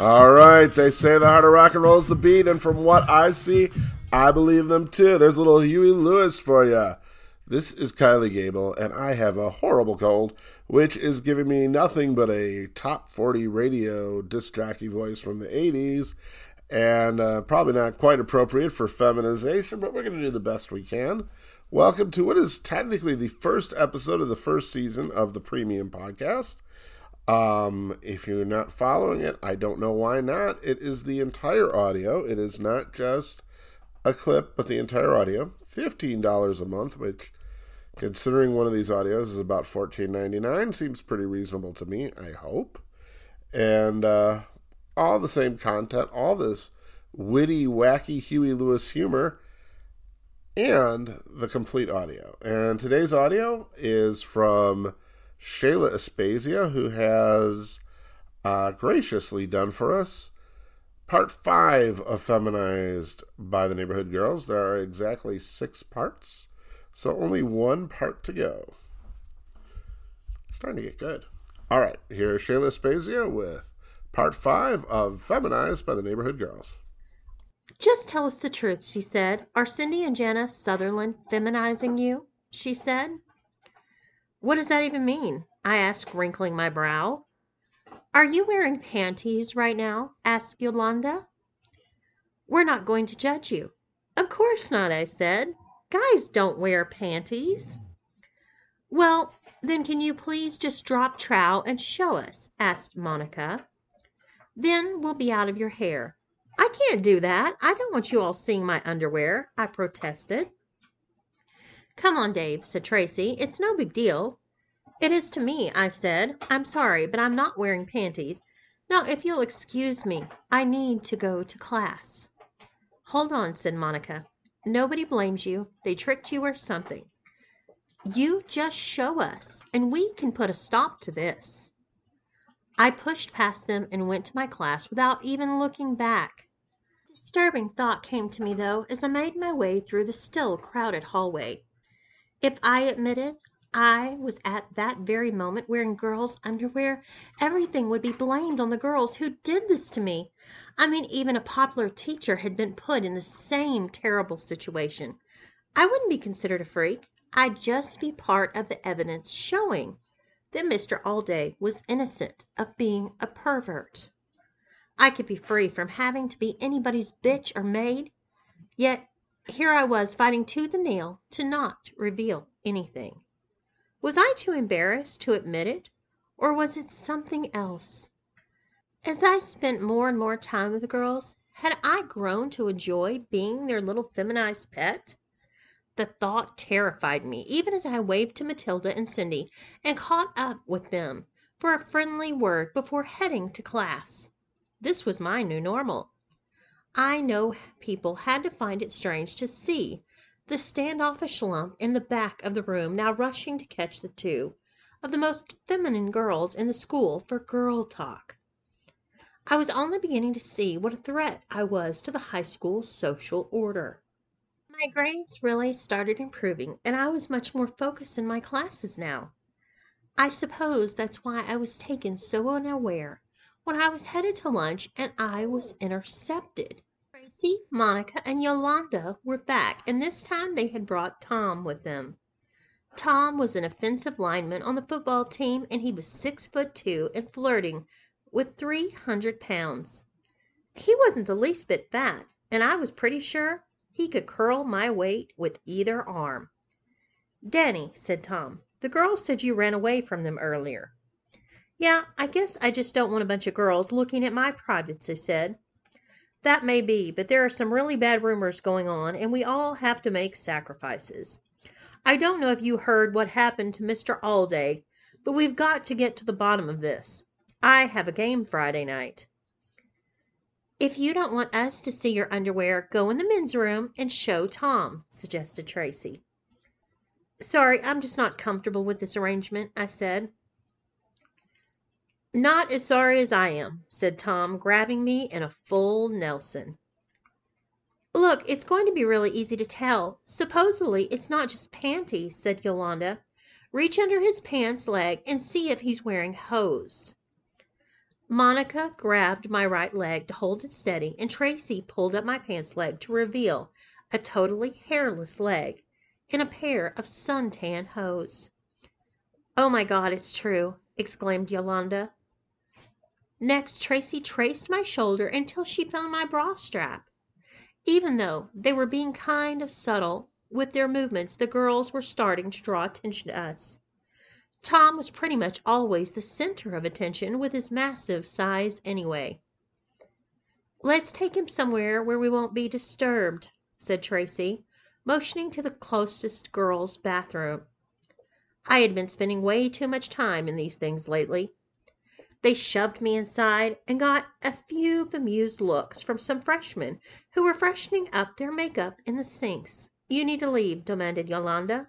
All right, they say the heart of rock and roll is the beat, and from what I see, I believe them too. There's a little Huey Lewis for you. This is Kylie Gable, and I have a horrible cold, which is giving me nothing but a top 40 radio disc jockey voice from the 80s, and uh, probably not quite appropriate for feminization, but we're going to do the best we can. Welcome to what is technically the first episode of the first season of the Premium Podcast. Um, if you're not following it, I don't know why not. It is the entire audio. It is not just a clip, but the entire audio. $15 a month, which considering one of these audios is about $14.99 seems pretty reasonable to me, I hope. And uh, all the same content, all this witty, wacky Huey Lewis humor, and the complete audio. And today's audio is from Shayla Aspasia, who has uh, graciously done for us part five of Feminized by the Neighborhood Girls. There are exactly six parts, so only one part to go. It's starting to get good. All right, here's Shayla Aspasia with part five of Feminized by the Neighborhood Girls. Just tell us the truth, she said. Are Cindy and Jana Sutherland feminizing you? She said. What does that even mean? I asked, wrinkling my brow. Are you wearing panties right now? asked Yolanda. We're not going to judge you. Of course not, I said. Guys don't wear panties. Well, then can you please just drop trow and show us? asked Monica. Then we'll be out of your hair. I can't do that. I don't want you all seeing my underwear, I protested. Come on, Dave, said Tracy. It's no big deal. It is to me, I said. I'm sorry, but I'm not wearing panties. Now, if you'll excuse me, I need to go to class. Hold on, said Monica. Nobody blames you. They tricked you or something. You just show us, and we can put a stop to this. I pushed past them and went to my class without even looking back. A disturbing thought came to me, though, as I made my way through the still crowded hallway. If I admitted I was at that very moment wearing girls' underwear, everything would be blamed on the girls who did this to me. I mean, even a popular teacher had been put in the same terrible situation. I wouldn't be considered a freak. I'd just be part of the evidence showing that Mr. Alday was innocent of being a pervert. I could be free from having to be anybody's bitch or maid. Yet here I was fighting tooth and nail to not reveal anything. Was I too embarrassed to admit it, or was it something else? As I spent more and more time with the girls, had I grown to enjoy being their little feminized pet? The thought terrified me, even as I waved to Matilda and Cindy and caught up with them for a friendly word before heading to class. This was my new normal. I know people had to find it strange to see the standoffish lump in the back of the room now rushing to catch the two of the most feminine girls in the school for girl talk. I was only beginning to see what a threat I was to the high school social order. My grades really started improving, and I was much more focused in my classes now. I suppose that's why I was taken so unaware when I was headed to lunch and I was intercepted. Tracy, Monica, and Yolanda were back, and this time they had brought Tom with them. Tom was an offensive lineman on the football team, and he was six foot two and flirting with three hundred pounds. He wasn't the least bit fat, and I was pretty sure he could curl my weight with either arm. Danny, said Tom, the girls said you ran away from them earlier. Yeah, I guess I just don't want a bunch of girls looking at my privates, I said. That may be, but there are some really bad rumors going on, and we all have to make sacrifices. I don't know if you heard what happened to Mr. Alday, but we've got to get to the bottom of this. I have a game Friday night. If you don't want us to see your underwear, go in the men's room and show Tom, suggested Tracy. Sorry, I'm just not comfortable with this arrangement, I said. Not as sorry as I am, said Tom, grabbing me in a full Nelson. Look, it's going to be really easy to tell. Supposedly, it's not just panties, said Yolanda. Reach under his pants leg and see if he's wearing hose. Monica grabbed my right leg to hold it steady, and Tracy pulled up my pants leg to reveal a totally hairless leg in a pair of suntan hose. "Oh, my God, it's true!" exclaimed Yolanda. Next, Tracy traced my shoulder until she found my bra strap. Even though they were being kind of subtle with their movements, the girls were starting to draw attention to us. Tom was pretty much always the center of attention with his massive size anyway. Let's take him somewhere where we won't be disturbed, said Tracy, motioning to the closest girl's bathroom. I had been spending way too much time in these things lately. They shoved me inside and got a few bemused looks from some freshmen who were freshening up their makeup in the sinks. You need to leave, demanded Yolanda.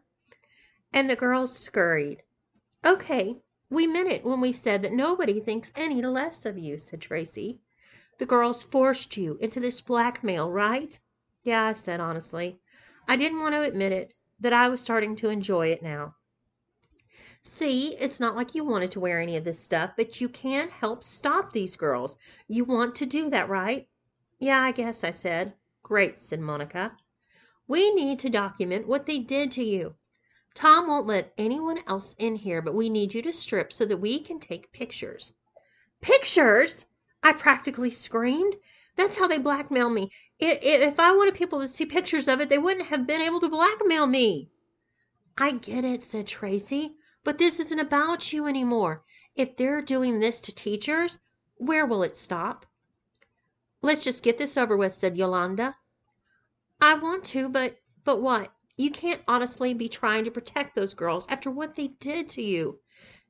And the girls scurried. Okay, we meant it when we said that nobody thinks any less of you, said Tracy. The girls forced you into this blackmail, right? Yeah, I said honestly. I didn't want to admit it, that I was starting to enjoy it now. See, it's not like you wanted to wear any of this stuff, but you can't help stop these girls. You want to do that, right? Yeah, I guess, I said. Great, said Monica. We need to document what they did to you. Tom won't let anyone else in here, but we need you to strip so that we can take pictures. Pictures? I practically screamed. That's how they blackmail me. If I wanted people to see pictures of it, they wouldn't have been able to blackmail me. I get it, said Tracy, but this isn't about you anymore. If they're doing this to teachers, where will it stop? Let's just get this over with, said Yolanda. I want to, but but what? You can't honestly be trying to protect those girls after what they did to you.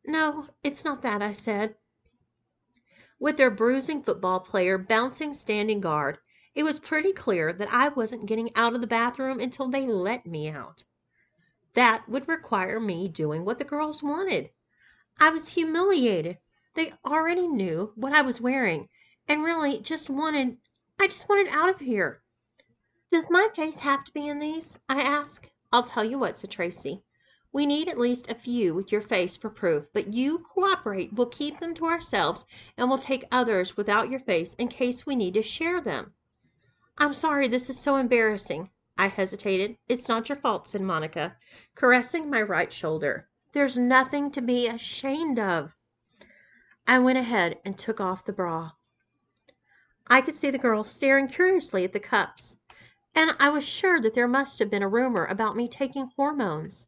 No, it's not that, I said. With their bruising football player bouncing standing guard, it was pretty clear that I wasn't getting out of the bathroom until they let me out. That would require me doing what the girls wanted. I was humiliated. They already knew what I was wearing and really just wanted I just wanted out of here. Does my face have to be in these? I asked. I'll tell you what, said Tracy. We need at least a few with your face for proof, but you cooperate. We'll keep them to ourselves and we'll take others without your face in case we need to share them. I'm sorry this is so embarrassing. I hesitated. It's not your fault, said Monica, caressing my right shoulder. There's nothing to be ashamed of. I went ahead and took off the bra. I could see the girls staring curiously at the cups and I was sure that there must have been a rumor about me taking hormones.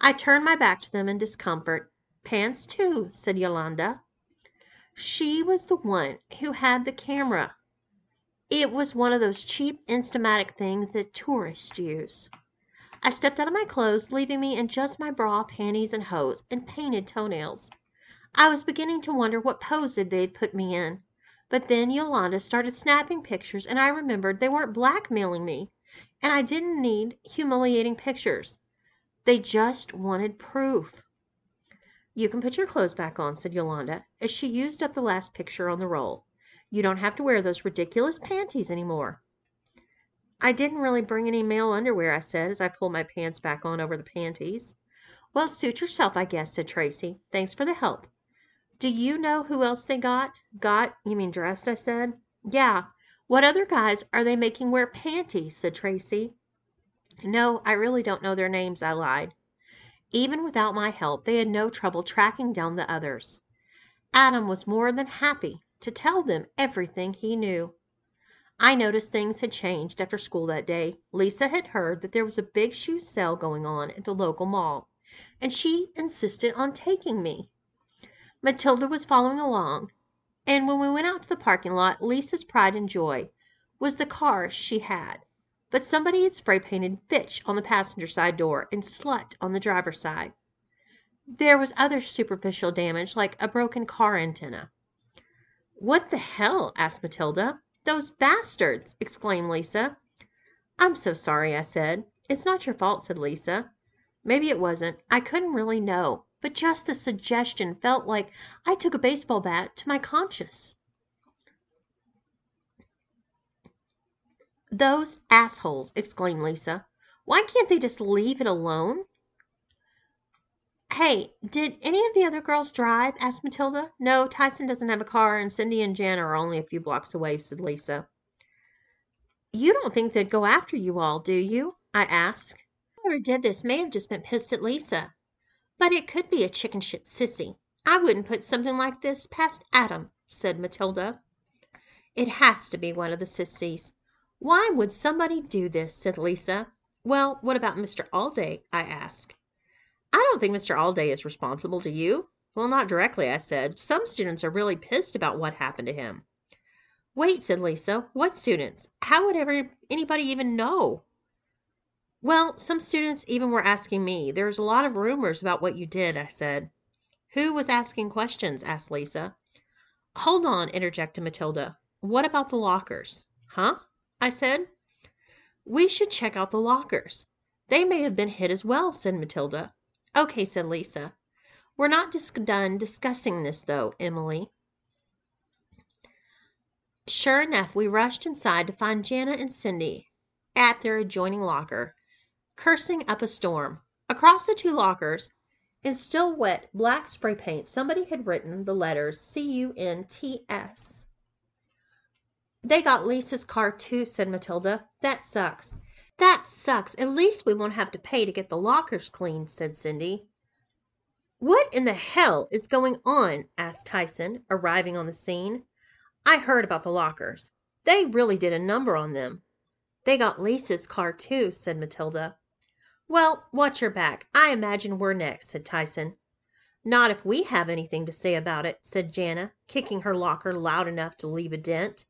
I turned my back to them in discomfort. Pants, too, said Yolanda. She was the one who had the camera. It was one of those cheap Instamatic things that tourists use. I stepped out of my clothes, leaving me in just my bra, panties, and hose, and painted toenails. I was beginning to wonder what pose they'd put me in. But then Yolanda started snapping pictures, and I remembered they weren't blackmailing me, and I didn't need humiliating pictures. They just wanted proof. You can put your clothes back on, said Yolanda, as she used up the last picture on the roll. You don't have to wear those ridiculous panties anymore. I didn't really bring any male underwear, I said, as I pulled my pants back on over the panties. Well, suit yourself, I guess, said Tracy. Thanks for the help. Do you know who else they got? Got? You mean dressed, I said. Yeah. What other guys are they making wear panties? said Tracy. No, I really don't know their names, I lied. Even without my help, they had no trouble tracking down the others. Adam was more than happy to tell them everything he knew. I noticed things had changed after school that day. Lisa had heard that there was a big shoe sale going on at the local mall, and she insisted on taking me. Matilda was following along, and when we went out to the parking lot, Lisa's pride and joy was the car she had. But somebody had spray painted bitch on the passenger side door and slut on the driver's side. There was other superficial damage like a broken car antenna. What the hell? asked Matilda. Those bastards! exclaimed Lisa. I'm so sorry, I said. It's not your fault, said Lisa. Maybe it wasn't. I couldn't really know but just the suggestion felt like I took a baseball bat to my conscience. Those assholes, exclaimed Lisa. Why can't they just leave it alone? Hey, did any of the other girls drive? asked Matilda. No, Tyson doesn't have a car, and Cindy and Jan are only a few blocks away, said Lisa. You don't think they'd go after you all, do you? I asked. Whoever did this may have just been pissed at Lisa. But it could be a chicken shit sissy. I wouldn't put something like this past Adam, said Matilda. It has to be one of the sissies. Why would somebody do this? said Lisa. Well, what about Mr. Alday? I asked. I don't think Mr. Alday is responsible, do you? Well, not directly, I said. Some students are really pissed about what happened to him. Wait, said Lisa. What students? How would anybody even know? Well, some students even were asking me. There's a lot of rumors about what you did, I said. Who was asking questions? asked Lisa. Hold on, interjected Matilda. What about the lockers? Huh? I said. We should check out the lockers. They may have been hit as well, said Matilda. Okay, said Lisa. We're not done discussing this, though, Emily. Sure enough, we rushed inside to find Jana and Cindy at their adjoining locker, cursing up a storm. Across the two lockers, in still wet black spray paint, somebody had written the letters C U N T S. They got Lisa's car too, said Matilda. That sucks. That sucks. At least we won't have to pay to get the lockers cleaned, said Cindy. What in the hell is going on? asked Tyson, arriving on the scene. I heard about the lockers. They really did a number on them. They got Lisa's car too, said Matilda. Well, watch your back. I imagine we're next, said Tyson. Not if we have anything to say about it, said Jana, kicking her locker loud enough to leave a dent.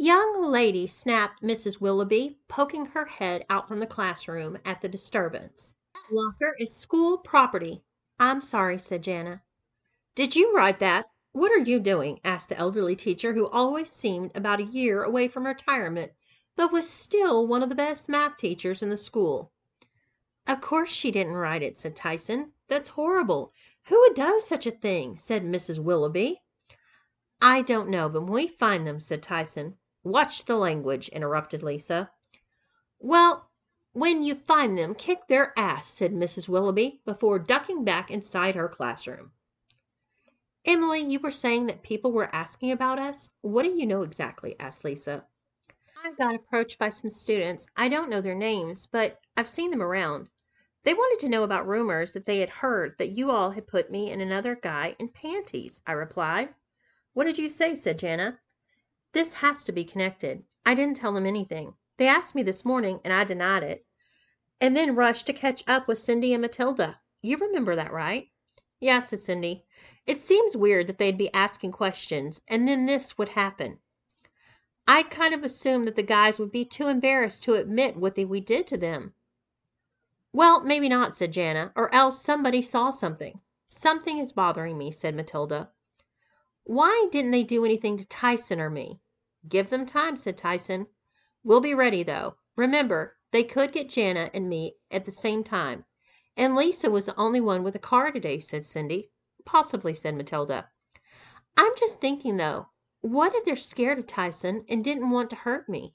Young lady, snapped Mrs. Willoughby, poking her head out from the classroom at the disturbance. That locker is school property. I'm sorry, said Jana. Did you write that? What are you doing? asked the elderly teacher, who always seemed about a year away from retirement, but was still one of the best math teachers in the school. Of course she didn't write it, said Tyson. That's horrible. Who would do such a thing? said Mrs. Willoughby. I don't know, but when we find them, said Tyson. Watch the language, interrupted Lisa. Well, when you find them, kick their ass, said Mrs. Willoughby, before ducking back inside her classroom. Emily, you were saying that people were asking about us. What do you know exactly? asked Lisa. I got approached by some students. I don't know their names, but I've seen them around. They wanted to know about rumors that they had heard that you all had put me and another guy in panties, I replied. What did you say? said Jana. This has to be connected. I didn't tell them anything. They asked me this morning, and I denied it, and then rushed to catch up with Cindy and Matilda. You remember that, right? Yes, said Cindy. It seems weird that they'd be asking questions, and then this would happen. I'd kind of assumed that the guys would be too embarrassed to admit what we did to them. Well, maybe not, said Jana, or else somebody saw something. Something is bothering me, said Matilda. Why didn't they do anything to Tyson or me? Give them time, said Tyson. We'll be ready, though. Remember, they could get Jana and me at the same time. And Lisa was the only one with a car today, said Cindy. Possibly, said Matilda. I'm just thinking, though, what if they're scared of Tyson and didn't want to hurt me?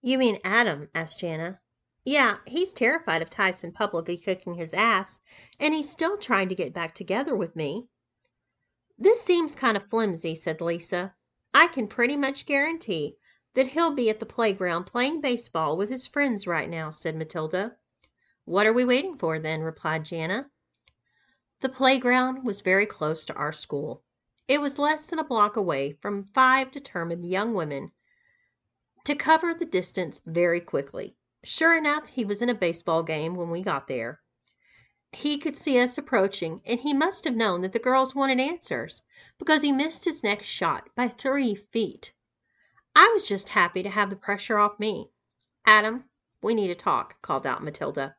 You mean Adam? asked Jana. Yeah, he's terrified of Tyson publicly kicking his ass, and he's still trying to get back together with me. This seems kind of flimsy, said Lisa. I can pretty much guarantee that he'll be at the playground playing baseball with his friends right now, said Matilda. What are we waiting for then? replied Jana. The playground was very close to our school. It was less than a block away from five determined young women to cover the distance very quickly. Sure enough, he was in a baseball game when we got there. He could see us approaching, and he must have known that the girls wanted answers, because he missed his next shot by three feet. I was just happy to have the pressure off me. Adam, we need to talk, called out Matilda.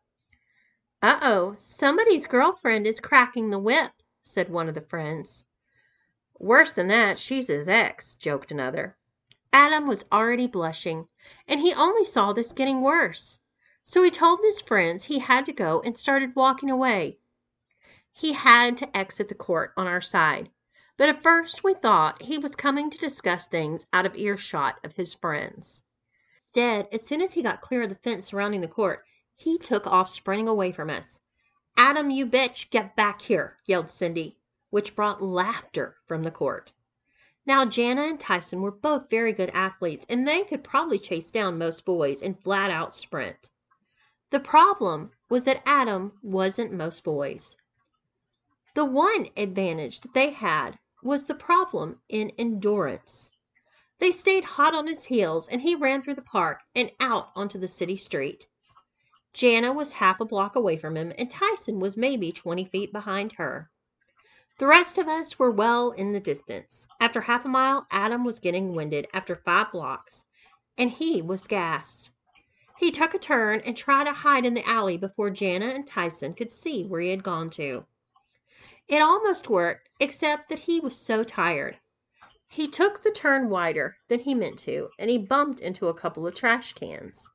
Uh oh, somebody's girlfriend is cracking the whip, said one of the friends. Worse than that, she's his ex, joked another. Adam was already blushing, and he only saw this getting worse. So he told his friends he had to go and started walking away. He had to exit the court on our side, but at first we thought he was coming to discuss things out of earshot of his friends. Instead, as soon as he got clear of the fence surrounding the court, he took off sprinting away from us. Adam, you bitch, get back here, yelled Cindy, which brought laughter from the court. Now, Jana and Tyson were both very good athletes, and they could probably chase down most boys in flat out sprint. The problem was that Adam wasn't most boys. The one advantage that they had was the problem in endurance. They stayed hot on his heels, and he ran through the park and out onto the city street. Jana was half a block away from him, and Tyson was maybe 20 feet behind her. The rest of us were well in the distance. After half a mile, Adam was getting winded after five blocks, and he was gassed. He took a turn and tried to hide in the alley before Jana and Tyson could see where he had gone to. It almost worked, except that he was so tired. He took the turn wider than he meant to, and he bumped into a couple of trash cans.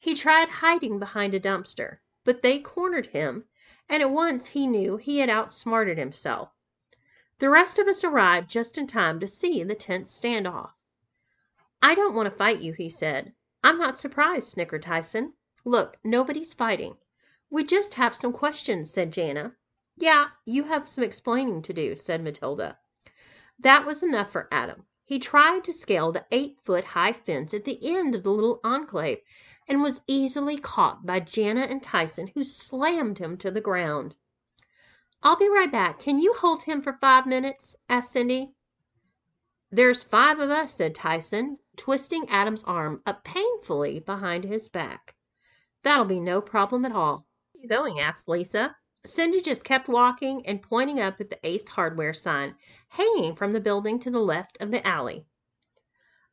He tried hiding behind a dumpster, but they cornered him, and at once he knew he had outsmarted himself. The rest of us arrived just in time to see the tense standoff. I don't want to fight you, he said. I'm not surprised, snickered Tyson. Look, nobody's fighting. We just have some questions, said Jana. Yeah, you have some explaining to do, said Matilda. That was enough for Adam. He tried to scale the eight foot high fence at the end of the little enclave and was easily caught by Jana and Tyson, who slammed him to the ground. I'll be right back. Can you hold him for five minutes? asked Cindy. There's five of us, said Tyson, twisting Adam's arm up painfully behind his back. That'll be no problem at all. Where are you going? asked Lisa. Cindy just kept walking and pointing up at the Ace Hardware sign hanging from the building to the left of the alley.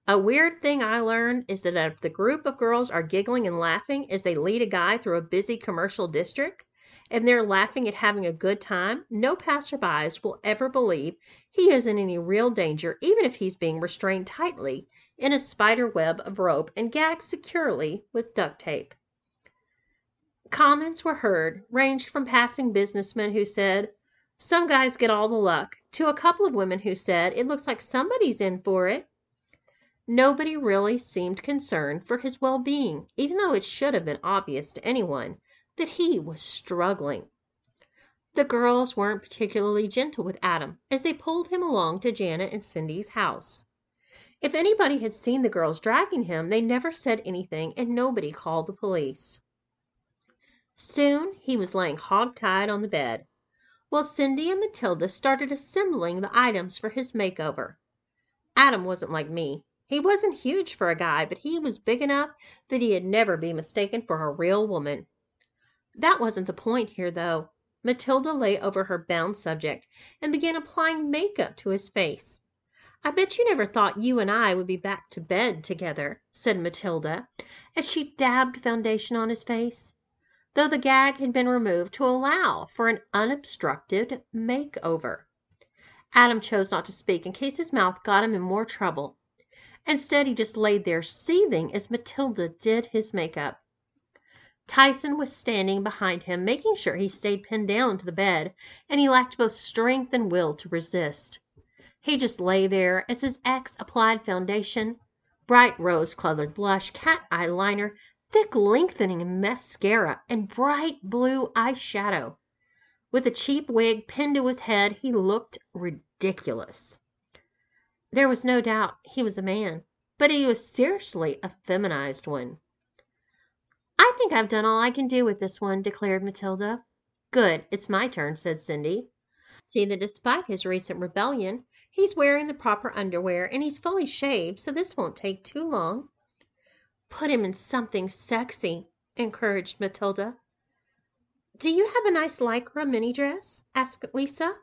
A weird thing I learned is that if the group of girls are giggling and laughing as they lead a guy through a busy commercial district, and they're laughing at having a good time, no passerbys will ever believe he is in any real danger, even if he's being restrained tightly in a spider web of rope and gagged securely with duct tape. Comments were heard, ranged from passing businessmen who said, Some guys get all the luck, to a couple of women who said, It looks like somebody's in for it. Nobody really seemed concerned for his well being, even though it should have been obvious to anyone that he was struggling. The girls weren't particularly gentle with Adam as they pulled him along to Janet and Cindy's house. If anybody had seen the girls dragging him, they never said anything and nobody called the police. Soon he was laying hog-tied on the bed, while Cindy and Matilda started assembling the items for his makeover. Adam wasn't like me. He wasn't huge for a guy, but he was big enough that he'd never be mistaken for a real woman. That wasn't the point here, though. Matilda lay over her bound subject and began applying makeup to his face. I bet you never thought you and I would be back to bed together, said Matilda as she dabbed foundation on his face though the gag had been removed to allow for an unobstructed makeover. Adam chose not to speak in case his mouth got him in more trouble. Instead, he just laid there seething as Matilda did his makeup. Tyson was standing behind him, making sure he stayed pinned down to the bed, and he lacked both strength and will to resist. He just lay there as his ex applied foundation, bright rose colored blush, cat eyeliner, thick lengthening mascara, and bright blue eyeshadow. With a cheap wig pinned to his head, he looked ridiculous. There was no doubt he was a man, but he was seriously a feminized one. I think I've done all I can do with this one, declared Matilda. Good, it's my turn, said Cindy. See that despite his recent rebellion, he's wearing the proper underwear and he's fully shaved, so this won't take too long. Put him in something sexy, encouraged Matilda. Do you have a nice lycra mini dress? asked Lisa.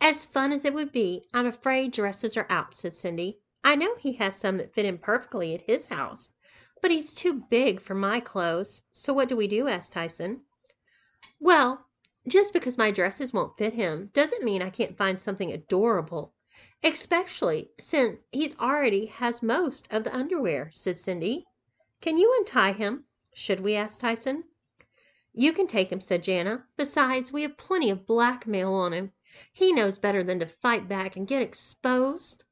As fun as it would be, I'm afraid dresses are out, said Cindy. I know he has some that fit him perfectly at his house, but he's too big for my clothes. So what do we do? asked Tyson. Well, just because my dresses won't fit him doesn't mean I can't find something adorable especially since he's already has most of the underwear, said Cindy. Can you untie him? Should we? asked Tyson. You can take him, said Jana. Besides, we have plenty of blackmail on him. He knows better than to fight back and get exposed.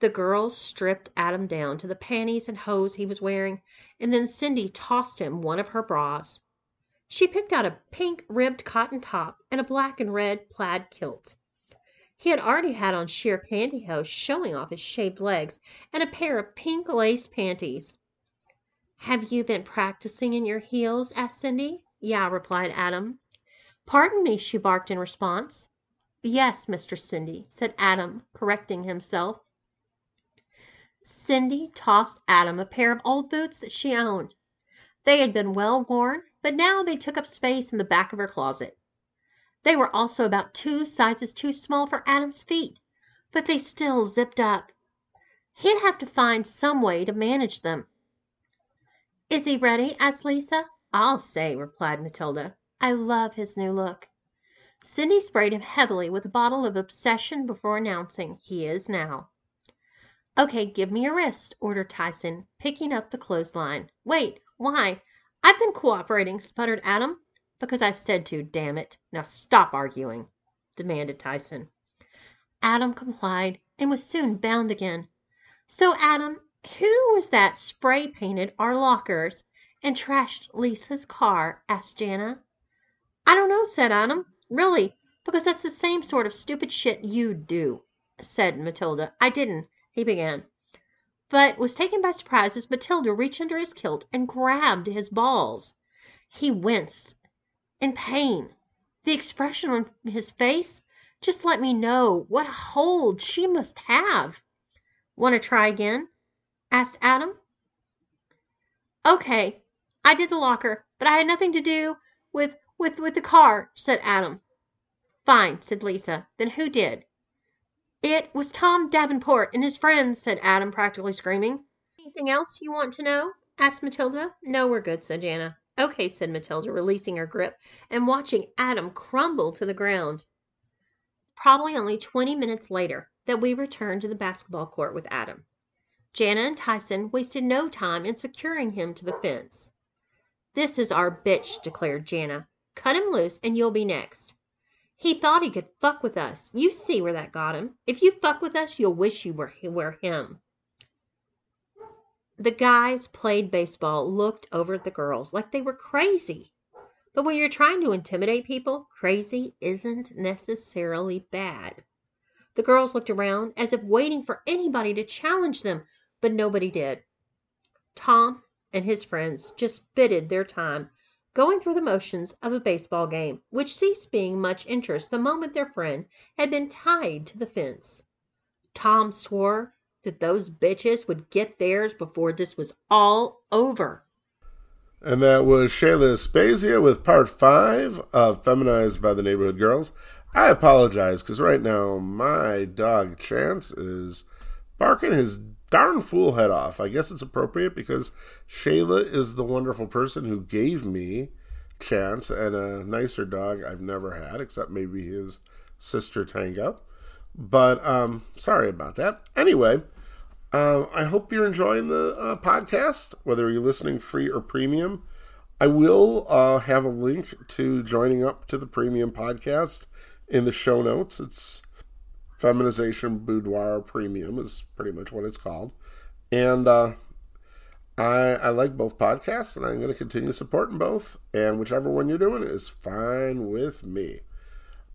The girls stripped Adam down to the panties and hose he was wearing, and then Cindy tossed him one of her bras. She picked out a pink ribbed cotton top and a black and red plaid kilt. He had already had on sheer pantyhose showing off his shaved legs and a pair of pink lace panties. Have you been practicing in your heels? asked Cindy. Yeah, replied Adam. Pardon me, she barked in response. Yes, Mr. Cindy, said Adam, correcting himself. Cindy tossed Adam a pair of old boots that she owned. They had been well worn, but now they took up space in the back of her closet. They were also about two sizes too small for Adam's feet, but they still zipped up. He'd have to find some way to manage them. Is he ready? asked Lisa. I'll say, replied Matilda. I love his new look. Cindy sprayed him heavily with a bottle of Obsession before announcing, He is now. Okay, give me your wrist, ordered Tyson, picking up the clothesline. Wait, why? I've been cooperating, sputtered Adam. Because I said to, damn it. Now stop arguing, demanded Tyson. Adam complied and was soon bound again. So, Adam, who was that spray painted our lockers and trashed Lisa's car? asked Jana. I don't know, said Adam. Really, because that's the same sort of stupid shit you do, said Matilda. I didn't he began, but was taken by surprise as Matilda reached under his kilt and grabbed his balls. He winced in pain. The expression on his face just let me know what hold she must have. Want to try again? asked Adam. Okay, I did the locker, but I had nothing to do with with with the car, said Adam. Fine, said Lisa. Then who did? It was Tom Davenport and his friends, said Adam, practically screaming. Anything else you want to know? asked Matilda. No, we're good, said Jana. Okay, said Matilda, releasing her grip and watching Adam crumble to the ground. Probably only 20 minutes later that we returned to the basketball court with Adam. Jana and Tyson wasted no time in securing him to the fence. This is our bitch, declared Jana. Cut him loose and you'll be next. He thought he could fuck with us. You see where that got him. If you fuck with us, you'll wish you were, were him. The guys played baseball looked over at the girls like they were crazy. But when you're trying to intimidate people, crazy isn't necessarily bad. The girls looked around as if waiting for anybody to challenge them, but nobody did. Tom and his friends just bided their time going through the motions of a baseball game, which ceased being much interest the moment their friend had been tied to the fence. Tom swore that those bitches would get theirs before this was all over. And that was Shayla Aspasia with part five of Feminized by the Neighborhood Girls. I apologize because right now my dog Chance is barking his darn fool head off. I guess it's appropriate because Shayla is the wonderful person who gave me Chance and a nicer dog I've never had, except maybe his sister Tango. But um, sorry about that. Anyway, uh, I hope you're enjoying the uh, podcast, whether you're listening free or premium. I will uh, have a link to joining up to the premium podcast in the show notes. It's Feminization Boudoir Premium is pretty much what it's called. And uh, I, I like both podcasts, and I'm going to continue supporting both. And whichever one you're doing is fine with me.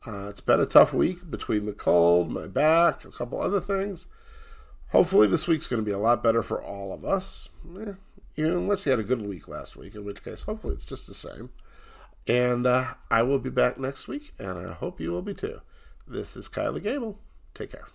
Uh, it's been a tough week between the cold, my back, a couple other things. Hopefully, this week's going to be a lot better for all of us. Eh, unless you had a good week last week, in which case, hopefully, it's just the same. And uh, I will be back next week, and I hope you will be too. This is Kylie Gable. Take care.